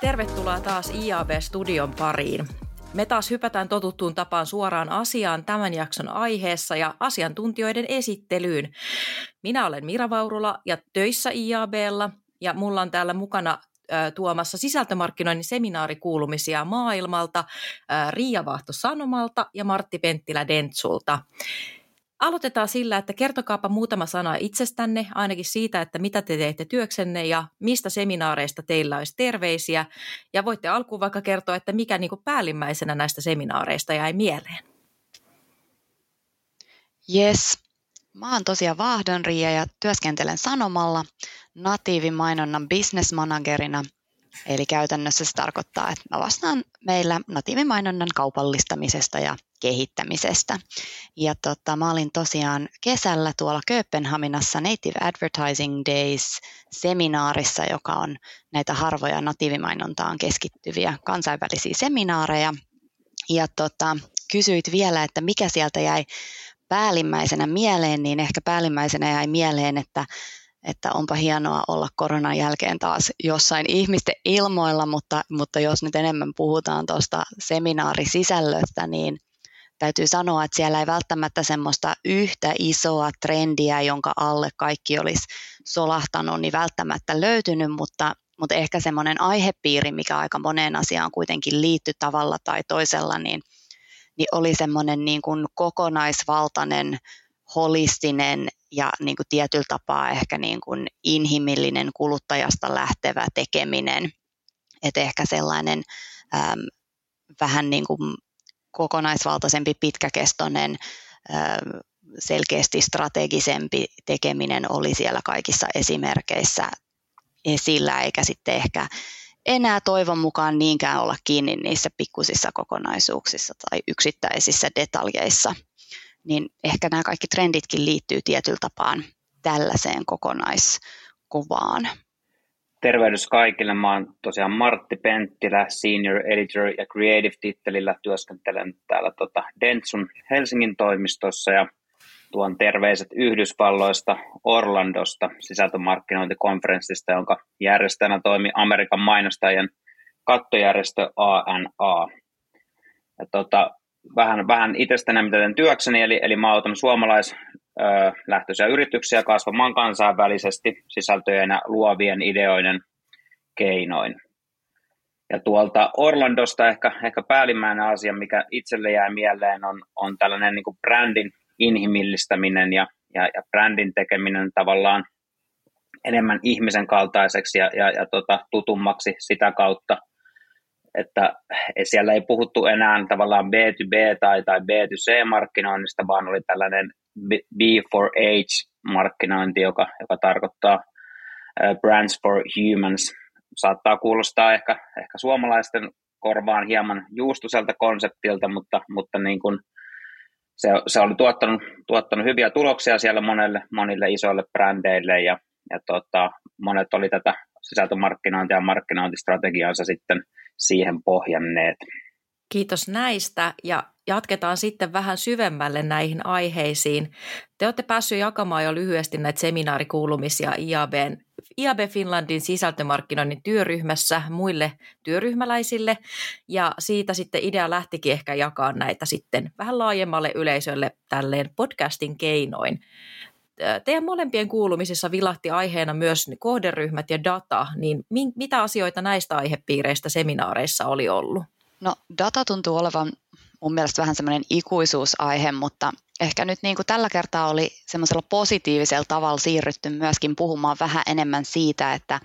Tervetuloa taas IAB-studion pariin. Me taas hypätään totuttuun tapaan suoraan asiaan tämän jakson aiheessa ja asiantuntijoiden esittelyyn. Minä olen Mira Vaurula ja töissä IABlla ja mulla on täällä mukana tuomassa sisältömarkkinoinnin seminaarikuulumisia maailmalta Riia Vahto Sanomalta ja Martti Penttilä Dentsulta. Aloitetaan sillä, että kertokaapa muutama sana itsestänne, ainakin siitä, että mitä te teette työksenne ja mistä seminaareista teillä olisi terveisiä. Ja voitte alkuun vaikka kertoa, että mikä niin kuin päällimmäisenä näistä seminaareista jäi mieleen. Yes. Mä oon tosiaan Vaahdon Riia ja työskentelen Sanomalla natiivimainonnan business managerina. Eli käytännössä se tarkoittaa, että mä vastaan meillä natiivimainonnan kaupallistamisesta ja kehittämisestä. Ja tota, mä olin tosiaan kesällä tuolla Kööpenhaminassa Native Advertising Days seminaarissa, joka on näitä harvoja natiivimainontaan keskittyviä kansainvälisiä seminaareja. Ja tota, kysyit vielä, että mikä sieltä jäi päällimmäisenä mieleen, niin ehkä päällimmäisenä jäi mieleen, että että onpa hienoa olla koronan jälkeen taas jossain ihmisten ilmoilla, mutta, mutta jos nyt enemmän puhutaan tuosta seminaarisisällöstä, niin täytyy sanoa, että siellä ei välttämättä semmoista yhtä isoa trendiä, jonka alle kaikki olisi solahtanut, niin välttämättä löytynyt, mutta, mutta ehkä semmoinen aihepiiri, mikä aika moneen asiaan kuitenkin liittyy tavalla tai toisella, niin, niin oli semmoinen niin kuin kokonaisvaltainen, holistinen ja niin kuin tietyllä tapaa ehkä niin kuin inhimillinen kuluttajasta lähtevä tekeminen. Että ehkä sellainen äm, vähän niin kuin kokonaisvaltaisempi, pitkäkestoinen, selkeästi strategisempi tekeminen oli siellä kaikissa esimerkkeissä esillä, eikä sitten ehkä enää toivon mukaan niinkään olla kiinni niissä pikkusissa kokonaisuuksissa tai yksittäisissä detaljeissa. Niin ehkä nämä kaikki trenditkin liittyy tietyllä tapaan tällaiseen kokonaiskuvaan. Tervehdys kaikille. Mä oon tosiaan Martti Penttilä, Senior Editor ja Creative-tittelillä työskentelen täällä tota Dentsun Helsingin toimistossa ja tuon terveiset Yhdysvalloista Orlandosta sisältömarkkinointikonferenssista, jonka järjestäjänä toimi Amerikan mainostajien kattojärjestö ANA. Ja tota, vähän, vähän itsestäni, mitä teen työkseni, eli, eli mä autan suomalais, lähtöisiä yrityksiä kasvamaan kansainvälisesti sisältöjen ja luovien ideoiden keinoin. Ja tuolta Orlandosta ehkä, ehkä päällimmäinen asia, mikä itselle jää mieleen, on, on tällainen niin brändin inhimillistäminen ja, ja, ja brändin tekeminen tavallaan enemmän ihmisen kaltaiseksi ja, ja, ja tota, tutummaksi sitä kautta, että siellä ei puhuttu enää tavallaan B2B tai, tai B2C-markkinoinnista, vaan oli tällainen B4H-markkinointi, joka, joka tarkoittaa Brands for Humans. Saattaa kuulostaa ehkä, ehkä suomalaisten korvaan hieman juustuselta konseptilta, mutta, mutta niin kuin se, se oli tuottanut, tuottanut hyviä tuloksia siellä monelle, monille isoille brändeille ja, ja tota, monet oli tätä sisältömarkkinointia ja markkinointistrategiaansa sitten siihen pohjanneet. Kiitos näistä ja jatketaan sitten vähän syvemmälle näihin aiheisiin. Te olette päässeet jakamaan jo lyhyesti näitä seminaarikuulumisia IABn, IAB Finlandin sisältömarkkinoinnin työryhmässä muille työryhmäläisille ja siitä sitten idea lähtikin ehkä jakaa näitä sitten vähän laajemmalle yleisölle tälleen podcastin keinoin. Teidän molempien kuulumisissa vilahti aiheena myös kohderyhmät ja data, niin mitä asioita näistä aihepiireistä seminaareissa oli ollut? No data tuntuu olevan mun mielestä vähän semmoinen ikuisuusaihe, mutta ehkä nyt niin kuin tällä kertaa oli semmoisella positiivisella tavalla siirrytty myöskin puhumaan vähän enemmän siitä, että,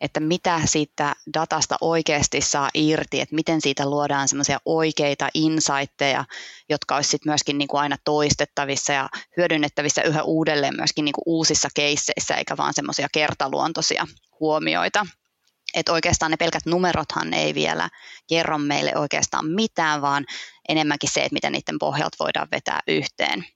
että mitä siitä datasta oikeasti saa irti, että miten siitä luodaan semmoisia oikeita insightteja, jotka olisi sitten myöskin niin kuin aina toistettavissa ja hyödynnettävissä yhä uudelleen myöskin niin kuin uusissa keisseissä, eikä vaan semmoisia kertaluontoisia huomioita. Että oikeastaan ne pelkät numerothan ei vielä kerro meille oikeastaan mitään, vaan enemmänkin se, että miten niiden pohjalta voidaan vetää yhteen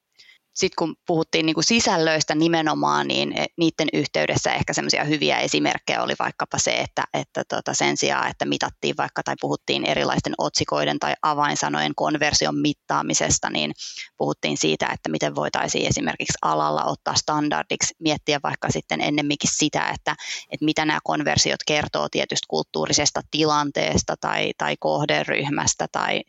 sitten kun puhuttiin niin kuin sisällöistä nimenomaan, niin e, niiden yhteydessä ehkä semmoisia hyviä esimerkkejä oli vaikkapa se, että, että tota sen sijaan, että mitattiin vaikka tai puhuttiin erilaisten otsikoiden tai avainsanojen konversion mittaamisesta, niin puhuttiin siitä, että miten voitaisiin esimerkiksi alalla ottaa standardiksi, miettiä vaikka sitten ennemminkin sitä, että, että mitä nämä konversiot kertoo tietystä kulttuurisesta tilanteesta tai, tai kohderyhmästä tai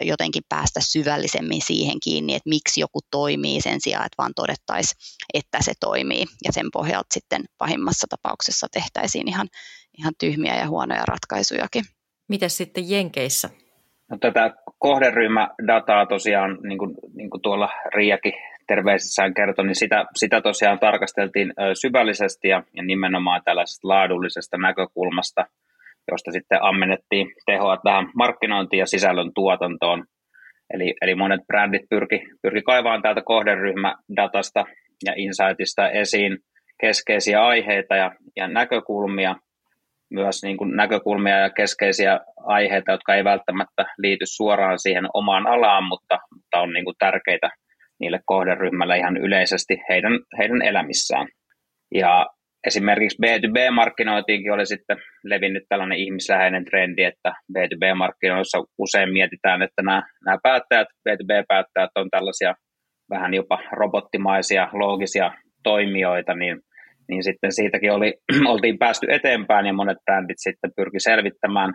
jotenkin päästä syvällisemmin siihen kiinni, että miksi joku toimii sen sijaan, että vaan todettaisiin, että se toimii. Ja sen pohjalta sitten pahimmassa tapauksessa tehtäisiin ihan, ihan tyhmiä ja huonoja ratkaisujakin. Miten sitten Jenkeissä? No, tätä kohderyhmädataa tosiaan, niin kuin, niin kuin tuolla Riiakin terveisissään kertoi, niin sitä, sitä tosiaan tarkasteltiin syvällisesti ja, ja nimenomaan tällaisesta laadullisesta näkökulmasta – josta sitten ammennettiin tehoa tähän markkinointiin ja sisällön tuotantoon. Eli, eli monet brändit pyrki, pyrki kaivaamaan täältä kohderyhmädatasta ja insightista esiin keskeisiä aiheita ja, ja näkökulmia, myös niin kuin näkökulmia ja keskeisiä aiheita, jotka ei välttämättä liity suoraan siihen omaan alaan, mutta, mutta on niin kuin tärkeitä niille kohderyhmälle ihan yleisesti heidän, heidän elämissään. Ja esimerkiksi B2B-markkinointiinkin oli sitten levinnyt tällainen ihmisläheinen trendi, että B2B-markkinoissa usein mietitään, että nämä, nämä päättäjät, B2B-päättäjät on tällaisia vähän jopa robottimaisia, loogisia toimijoita, niin, niin sitten siitäkin oli, oltiin päästy eteenpäin ja monet brändit sitten pyrki selvittämään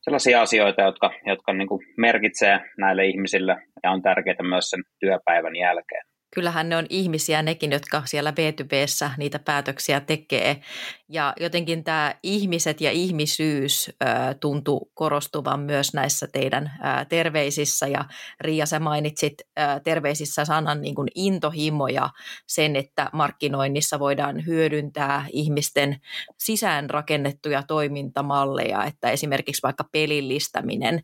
sellaisia asioita, jotka, jotka niin kuin merkitsee näille ihmisille ja on tärkeitä myös sen työpäivän jälkeen kyllähän ne on ihmisiä nekin, jotka siellä B2Bssä niitä päätöksiä tekee. Ja jotenkin tämä ihmiset ja ihmisyys tuntuu korostuvan myös näissä teidän terveisissä. Ja Riia, sä mainitsit terveisissä sanan niin kuin intohimo ja sen, että markkinoinnissa voidaan hyödyntää ihmisten sisään rakennettuja toimintamalleja, että esimerkiksi vaikka pelillistäminen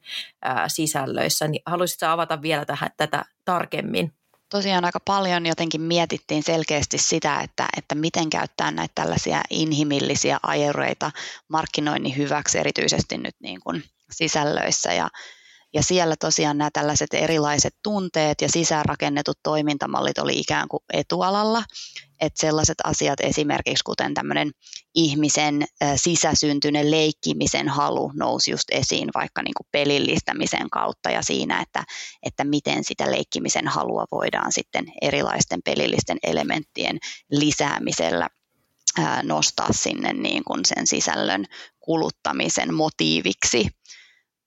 sisällöissä. Niin haluaisitko avata vielä tähän, tätä tarkemmin? Tosiaan aika paljon jotenkin mietittiin selkeästi sitä, että, että miten käyttää näitä tällaisia inhimillisiä ajereita markkinoinnin hyväksi, erityisesti nyt niin kuin sisällöissä. Ja, ja siellä tosiaan nämä tällaiset erilaiset tunteet ja sisäänrakennetut toimintamallit oli ikään kuin etualalla että sellaiset asiat esimerkiksi kuten tämmöinen ihmisen sisäsyntyinen leikkimisen halu nousi just esiin vaikka niin kuin pelillistämisen kautta ja siinä, että, että miten sitä leikkimisen halua voidaan sitten erilaisten pelillisten elementtien lisäämisellä nostaa sinne niin kuin sen sisällön kuluttamisen motiiviksi.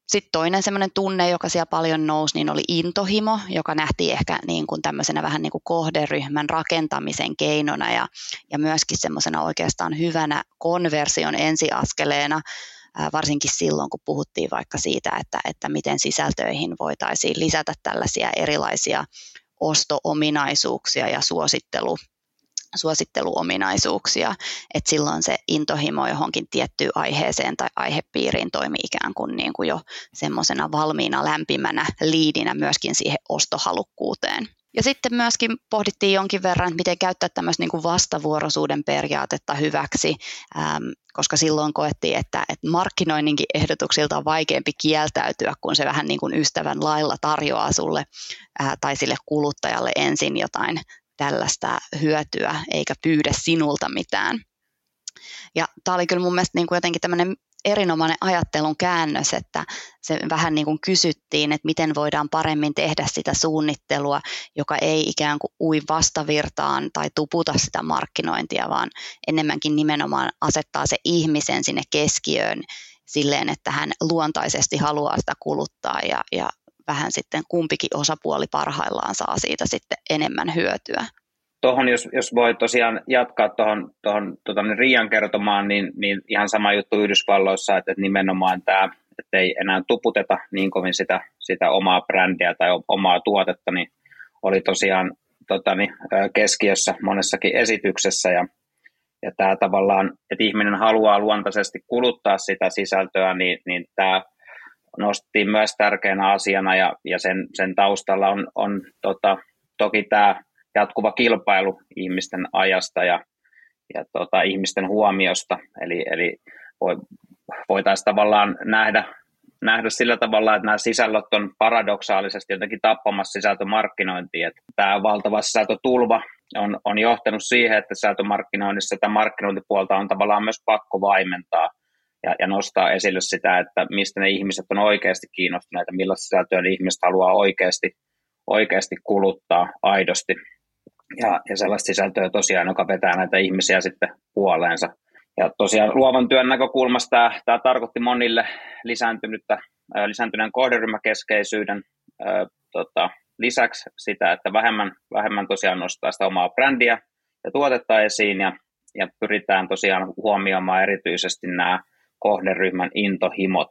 Sitten toinen semmoinen tunne, joka siellä paljon nousi, niin oli intohimo, joka nähtiin ehkä niin kuin tämmöisenä vähän niin kuin kohderyhmän rakentamisen keinona ja, ja myöskin semmoisena oikeastaan hyvänä konversion ensiaskeleena, varsinkin silloin, kun puhuttiin vaikka siitä, että, että miten sisältöihin voitaisiin lisätä tällaisia erilaisia osto-ominaisuuksia ja suosittelu suositteluominaisuuksia, että silloin se intohimo johonkin tiettyyn aiheeseen tai aihepiiriin toimii ikään kuin, niin kuin jo semmoisena valmiina lämpimänä liidinä myöskin siihen ostohalukkuuteen. Ja sitten myöskin pohdittiin jonkin verran, että miten käyttää tämmöistä niin kuin vastavuoroisuuden periaatetta hyväksi, ähm, koska silloin koettiin, että, että markkinoinninkin ehdotuksilta on vaikeampi kieltäytyä, kun se vähän niin kuin ystävän lailla tarjoaa sulle äh, tai sille kuluttajalle ensin jotain tällaista hyötyä eikä pyydä sinulta mitään. Ja tämä oli kyllä mun mielestä niin kuin jotenkin tämmöinen erinomainen ajattelun käännös, että se vähän niin kuin kysyttiin, että miten voidaan paremmin tehdä sitä suunnittelua, joka ei ikään kuin ui vastavirtaan tai tuputa sitä markkinointia, vaan enemmänkin nimenomaan asettaa se ihmisen sinne keskiöön silleen, että hän luontaisesti haluaa sitä kuluttaa ja, ja vähän sitten kumpikin osapuoli parhaillaan saa siitä sitten enemmän hyötyä. Tuohon, jos, jos voi tosiaan jatkaa tuohon, tuohon tota, Riian kertomaan, niin, niin ihan sama juttu Yhdysvalloissa, että, että nimenomaan tämä että ei enää tuputeta niin kovin sitä, sitä omaa brändiä tai omaa tuotetta, niin oli tosiaan tota, niin, keskiössä monessakin esityksessä ja, ja tämä tavallaan, että ihminen haluaa luontaisesti kuluttaa sitä sisältöä, niin, niin tämä nostettiin myös tärkeänä asiana ja, ja sen, sen taustalla on, on tota, toki tämä jatkuva kilpailu ihmisten ajasta ja, ja tota, ihmisten huomiosta. Eli, eli voitaisiin tavallaan nähdä, nähdä sillä tavalla, että nämä sisällöt on paradoksaalisesti jotenkin tappamassa sisältömarkkinointia. Tämä valtava sisältötulva on, on johtanut siihen, että sisältömarkkinoinnissa tätä markkinointipuolta on tavallaan myös pakko vaimentaa ja, ja nostaa esille sitä, että mistä ne ihmiset on oikeasti kiinnostuneita, millaista sisältöä ne ihmiset haluaa oikeasti, oikeasti kuluttaa aidosti. Ja, ja sellaista sisältöä tosiaan, joka vetää näitä ihmisiä sitten puoleensa. Ja tosiaan luovan työn näkökulmasta tämä, tämä tarkoitti monille lisääntynyttä, lisääntyneen kohderyhmäkeskeisyyden ää, tota, lisäksi sitä, että vähemmän, vähemmän tosiaan nostaa sitä omaa brändiä ja tuotetta esiin ja, ja pyritään tosiaan huomioimaan erityisesti nämä kohderyhmän intohimot.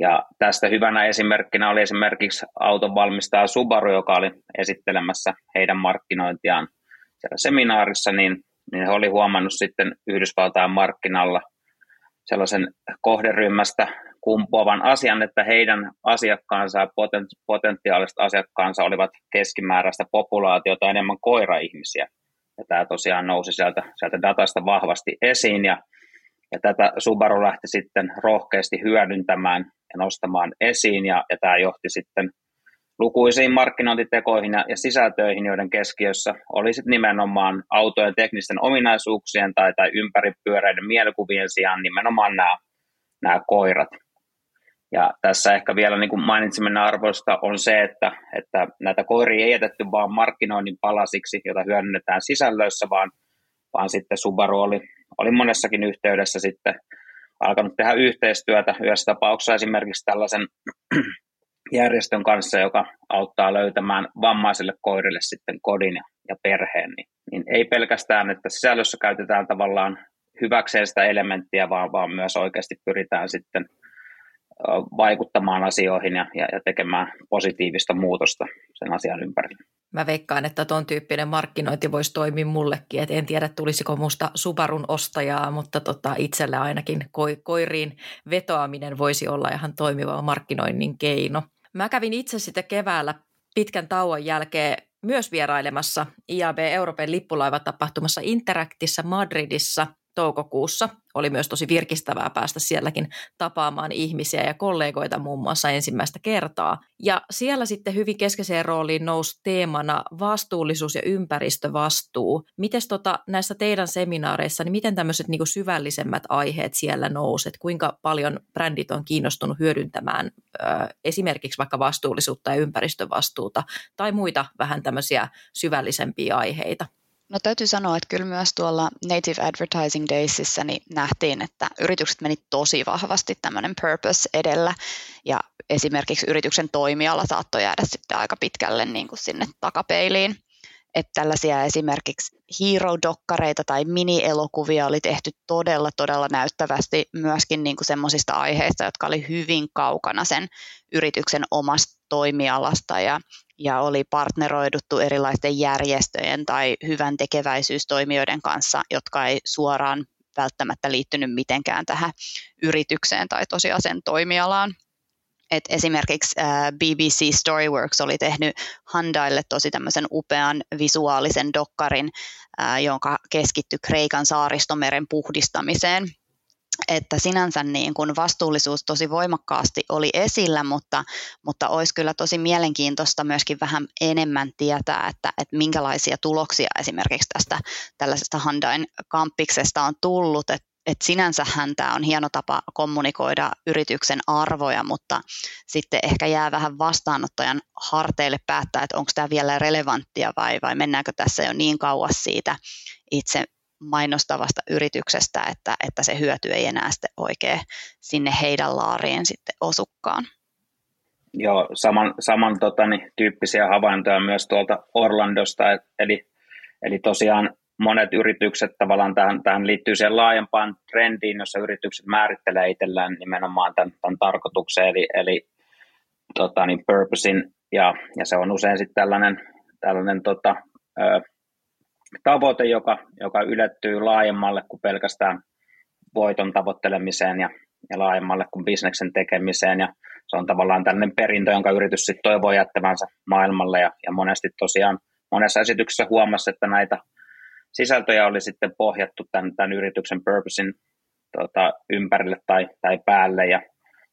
Ja tästä hyvänä esimerkkinä oli esimerkiksi autonvalmistaja Subaru, joka oli esittelemässä heidän markkinointiaan siellä seminaarissa, niin, niin he oli huomannut sitten Yhdysvaltain markkinalla sellaisen kohderyhmästä kumpuavan asian, että heidän asiakkaansa ja potentiaaliset asiakkaansa olivat keskimääräistä populaatiota enemmän koira-ihmisiä. Ja tämä tosiaan nousi sieltä, sieltä datasta vahvasti esiin ja ja tätä Subaru lähti sitten rohkeasti hyödyntämään ja nostamaan esiin, ja, ja tämä johti sitten lukuisiin markkinointitekoihin ja, ja sisältöihin, joiden keskiössä oli sitten nimenomaan autojen teknisten ominaisuuksien tai, tai ympäripyöreiden mielikuvien sijaan nimenomaan nämä, nämä koirat. Ja tässä ehkä vielä niin kuin arvoista on se, että, että näitä koiria ei jätetty vain markkinoinnin palasiksi, jota hyödynnetään sisällöissä, vaan, vaan sitten Subaru oli olin monessakin yhteydessä sitten alkanut tehdä yhteistyötä yhdessä tapauksessa esimerkiksi tällaisen järjestön kanssa, joka auttaa löytämään vammaisille koirille sitten kodin ja perheen, niin, niin ei pelkästään, että sisällössä käytetään tavallaan hyväkseen sitä elementtiä, vaan, vaan myös oikeasti pyritään sitten vaikuttamaan asioihin ja, ja, ja tekemään positiivista muutosta sen asian ympärillä. Mä veikkaan, että ton tyyppinen markkinointi voisi toimia mullekin. Et en tiedä, tulisiko musta Subarun ostajaa, mutta tota, itselle ainakin ko- koiriin vetoaminen voisi olla ihan toimiva markkinoinnin keino. Mä kävin itse sitten keväällä pitkän tauon jälkeen myös vierailemassa IAB Euroopan lippulaivatapahtumassa Interactissa Madridissa toukokuussa – oli myös tosi virkistävää päästä sielläkin tapaamaan ihmisiä ja kollegoita muun muassa ensimmäistä kertaa. Ja siellä sitten hyvin keskeiseen rooliin nousi teemana vastuullisuus ja ympäristövastuu. Miten tota, näissä teidän seminaareissa, niin miten tämmöiset niin syvällisemmät aiheet siellä nouset? Kuinka paljon brändit on kiinnostunut hyödyntämään ö, esimerkiksi vaikka vastuullisuutta ja ympäristövastuuta tai muita vähän tämmöisiä syvällisempiä aiheita? No täytyy sanoa, että kyllä myös tuolla Native Advertising Daysissa niin nähtiin, että yritykset meni tosi vahvasti tämmöinen purpose edellä ja esimerkiksi yrityksen toimiala saattoi jäädä sitten aika pitkälle niin kuin sinne takapeiliin. Että tällaisia esimerkiksi hero-dokkareita tai mini-elokuvia oli tehty todella, todella näyttävästi myöskin niin kuin semmoisista aiheista, jotka oli hyvin kaukana sen yrityksen omasta toimialasta ja ja oli partneroiduttu erilaisten järjestöjen tai hyvän tekeväisyystoimijoiden kanssa, jotka ei suoraan välttämättä liittynyt mitenkään tähän yritykseen tai tosiaan sen toimialaan. Et esimerkiksi BBC Storyworks oli tehnyt Handaille tosi tämmöisen upean visuaalisen dokkarin, jonka keskittyi Kreikan saaristomeren puhdistamiseen että sinänsä niin kuin vastuullisuus tosi voimakkaasti oli esillä, mutta, mutta olisi kyllä tosi mielenkiintoista myöskin vähän enemmän tietää, että, että minkälaisia tuloksia esimerkiksi tästä tällaisesta Handain kampiksesta on tullut, että et sinänsähän tämä on hieno tapa kommunikoida yrityksen arvoja, mutta sitten ehkä jää vähän vastaanottajan harteille päättää, että onko tämä vielä relevanttia vai, vai mennäänkö tässä jo niin kauas siitä itse mainostavasta yrityksestä, että, että se hyöty ei enää sitten oikein sinne heidän laariin sitten osukkaan. Joo, saman, saman totani, tyyppisiä havaintoja myös tuolta Orlandosta, eli, eli tosiaan monet yritykset tavallaan tähän, tähän liittyy siihen laajempaan trendiin, jossa yritykset määrittelee itsellään nimenomaan tämän, tämän tarkoituksen, eli, eli tota, niin purposein, ja, ja se on usein sitten tällainen, tällainen tota, ö, tavoite, joka, joka ylettyy laajemmalle kuin pelkästään voiton tavoittelemiseen ja, ja laajemmalle kuin bisneksen tekemiseen, ja se on tavallaan tällainen perintö, jonka yritys sitten toivoo jättävänsä maailmalle, ja, ja monesti tosiaan monessa esityksessä huomasi, että näitä sisältöjä oli sitten pohjattu tämän, tämän yrityksen purposein tota, ympärille tai, tai päälle, ja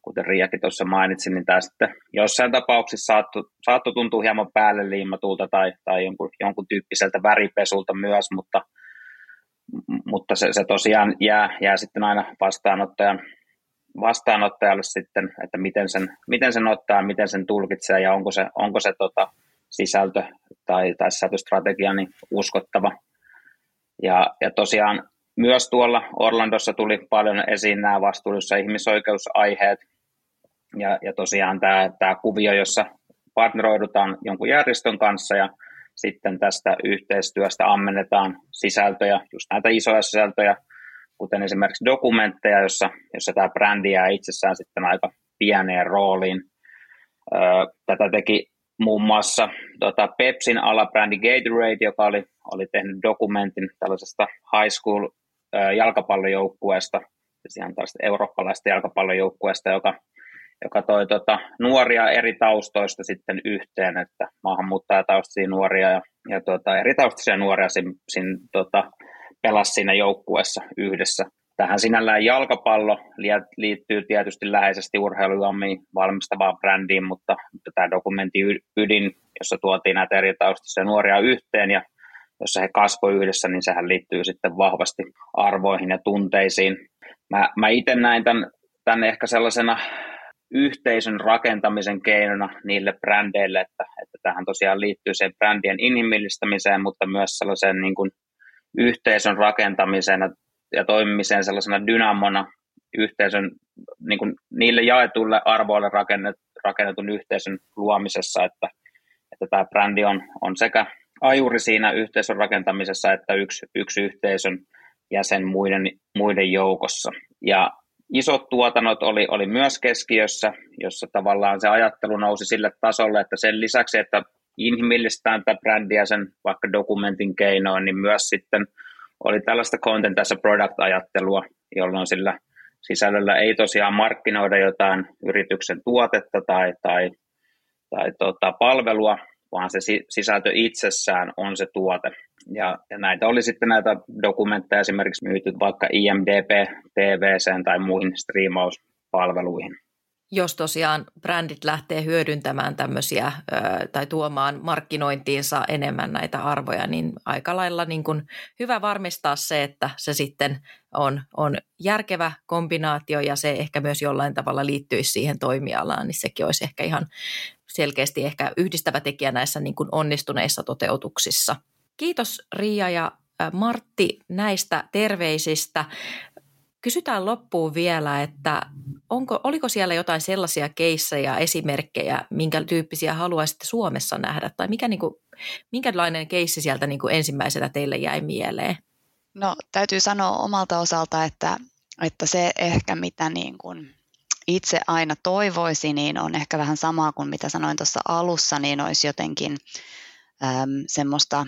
kuten Riakin tuossa mainitsi, niin tämä sitten jossain tapauksissa saattoi, saatto tuntua hieman päälle liimatulta tai, tai jonkun, jonkun tyyppiseltä väripesulta myös, mutta, mutta se, se tosiaan jää, jää sitten aina vastaanottajan, vastaanottajalle sitten, että miten sen, miten sen ottaa, miten sen tulkitsee ja onko se, onko se tota, sisältö tai, tai sisältöstrategia niin uskottava. Ja, ja tosiaan myös tuolla Orlandossa tuli paljon esiin nämä ja ihmisoikeusaiheet. Ja, ja tosiaan tämä, tämä kuvio, jossa partneroidutaan jonkun järjestön kanssa ja sitten tästä yhteistyöstä ammennetaan sisältöjä, just näitä isoja sisältöjä, kuten esimerkiksi dokumentteja, jossa, jossa tämä brändi jää itsessään sitten aika pieneen rooliin. Tätä teki muun muassa tota Pepsin alabrändi Gatorade, joka oli, oli tehnyt dokumentin tällaisesta high school jalkapallojoukkueesta, siis ihan tällaista eurooppalaista jalkapallojoukkueesta, joka, joka toi tota, nuoria eri taustoista sitten yhteen, että maahanmuuttajataustaisia nuoria ja, ja tota, eri taustaisia nuoria sin, sin, tota, pelasi siinä joukkueessa yhdessä. Tähän sinällään jalkapallo liittyy tietysti läheisesti urheilujuomiin valmistavaan brändiin, mutta, mutta tämä dokumentti ydin, jossa tuotiin näitä eri taustaisia nuoria yhteen ja jossa he kasvoivat yhdessä, niin sehän liittyy sitten vahvasti arvoihin ja tunteisiin. Mä, mä itse näin tämän, tämän ehkä sellaisena yhteisön rakentamisen keinona niille brändeille, että, että tähän tosiaan liittyy se brändien inhimillistämiseen, mutta myös sellaiseen niin kuin yhteisön rakentamiseen ja toimimiseen sellaisena dynamona yhteisön, niin kuin niille jaetuille arvoille rakennet, rakennetun yhteisön luomisessa, että, että tämä brändi on, on sekä ajuri siinä yhteisön rakentamisessa, että yksi, yksi yhteisön jäsen muiden, muiden joukossa. Ja isot tuotannot oli, oli myös keskiössä, jossa tavallaan se ajattelu nousi sille tasolle, että sen lisäksi, että inhimillistään tätä brändiä sen vaikka dokumentin keinoin, niin myös sitten oli tällaista content as a product-ajattelua, jolloin sillä sisällöllä ei tosiaan markkinoida jotain yrityksen tuotetta tai, tai, tai tota, palvelua, vaan se sisältö itsessään on se tuote. Ja, ja näitä oli sitten näitä dokumentteja esimerkiksi myyty vaikka IMDP, TVC tai muihin striimauspalveluihin jos tosiaan brändit lähtee hyödyntämään tämmöisiä tai tuomaan markkinointiinsa enemmän näitä arvoja, niin aika lailla niin kuin hyvä varmistaa se, että se sitten on, on järkevä kombinaatio ja se ehkä myös jollain tavalla liittyisi siihen toimialaan, niin sekin olisi ehkä ihan selkeästi ehkä yhdistävä tekijä näissä niin kuin onnistuneissa toteutuksissa. Kiitos Riia ja Martti näistä terveisistä. Kysytään loppuun vielä, että onko, oliko siellä jotain sellaisia keissejä, esimerkkejä, minkä tyyppisiä haluaisitte Suomessa nähdä, tai mikä, niin kuin, minkälainen keissi sieltä niin kuin ensimmäisenä teille jäi mieleen? No täytyy sanoa omalta osalta, että, että se ehkä mitä niin kuin itse aina toivoisi, niin on ehkä vähän samaa kuin mitä sanoin tuossa alussa, niin olisi jotenkin äm, semmoista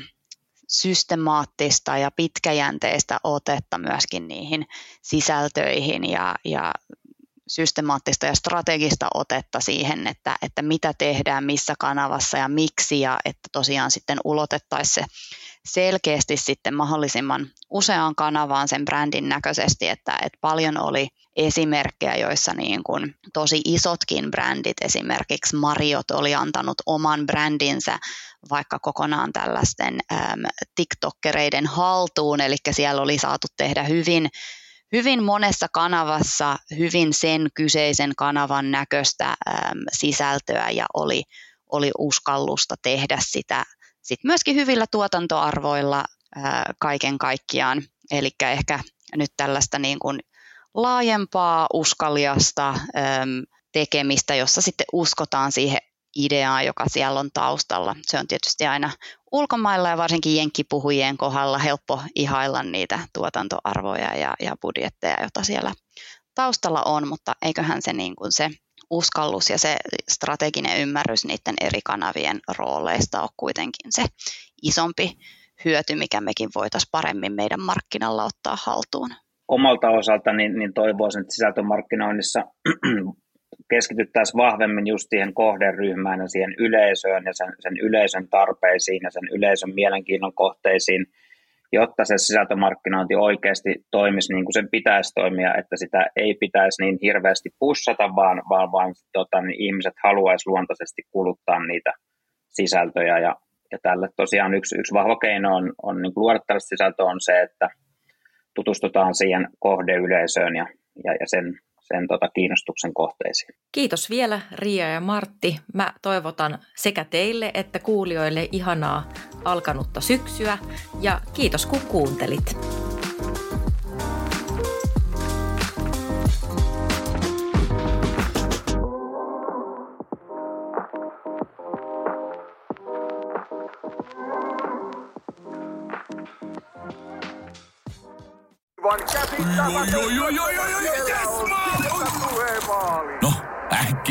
systemaattista ja pitkäjänteistä otetta myöskin niihin sisältöihin ja, ja systemaattista ja strategista otetta siihen, että, että mitä tehdään, missä kanavassa ja miksi ja että tosiaan sitten ulotettaisiin se selkeästi sitten mahdollisimman useaan kanavaan sen brändin näköisesti, että, että paljon oli esimerkkejä, joissa niin kuin tosi isotkin brändit, esimerkiksi Mariot oli antanut oman brändinsä vaikka kokonaan tällaisten äm, TikTokkereiden haltuun, eli siellä oli saatu tehdä hyvin hyvin monessa kanavassa hyvin sen kyseisen kanavan näköistä äm, sisältöä ja oli, oli uskallusta tehdä sitä sit myöskin hyvillä tuotantoarvoilla ää, kaiken kaikkiaan. Eli ehkä nyt tällaista niin kuin laajempaa, uskaliasta äm, tekemistä, jossa sitten uskotaan siihen ideaa, joka siellä on taustalla. Se on tietysti aina ulkomailla ja varsinkin jenkkipuhujien kohdalla helppo ihailla niitä tuotantoarvoja ja, ja budjetteja, joita siellä taustalla on, mutta eiköhän se, niin kuin se uskallus ja se strateginen ymmärrys niiden eri kanavien rooleista on kuitenkin se isompi hyöty, mikä mekin voitaisiin paremmin meidän markkinalla ottaa haltuun. Omalta osalta niin, niin toivoisin, että sisältömarkkinoinnissa keskityttäisiin vahvemmin just siihen kohderyhmään ja siihen yleisöön ja sen, sen yleisön tarpeisiin ja sen yleisön mielenkiinnon kohteisiin, jotta se sisältömarkkinointi oikeasti toimisi niin kuin sen pitäisi toimia, että sitä ei pitäisi niin hirveästi pussata, vaan, vaan, vaan tota, niin ihmiset haluaisi luontaisesti kuluttaa niitä sisältöjä. Ja, ja tälle tosiaan yksi, yksi vahva keino on, on niin luoda tällaista sisältöä on se, että tutustutaan siihen kohdeyleisöön ja, ja, ja sen sen tota, kiinnostuksen kohteisiin. Kiitos vielä Ria ja Martti. Mä toivotan sekä teille että kuulijoille ihanaa alkanutta syksyä ja kiitos kun kuuntelit. Oi, oi, oi, oi, oi, oi, yes, No,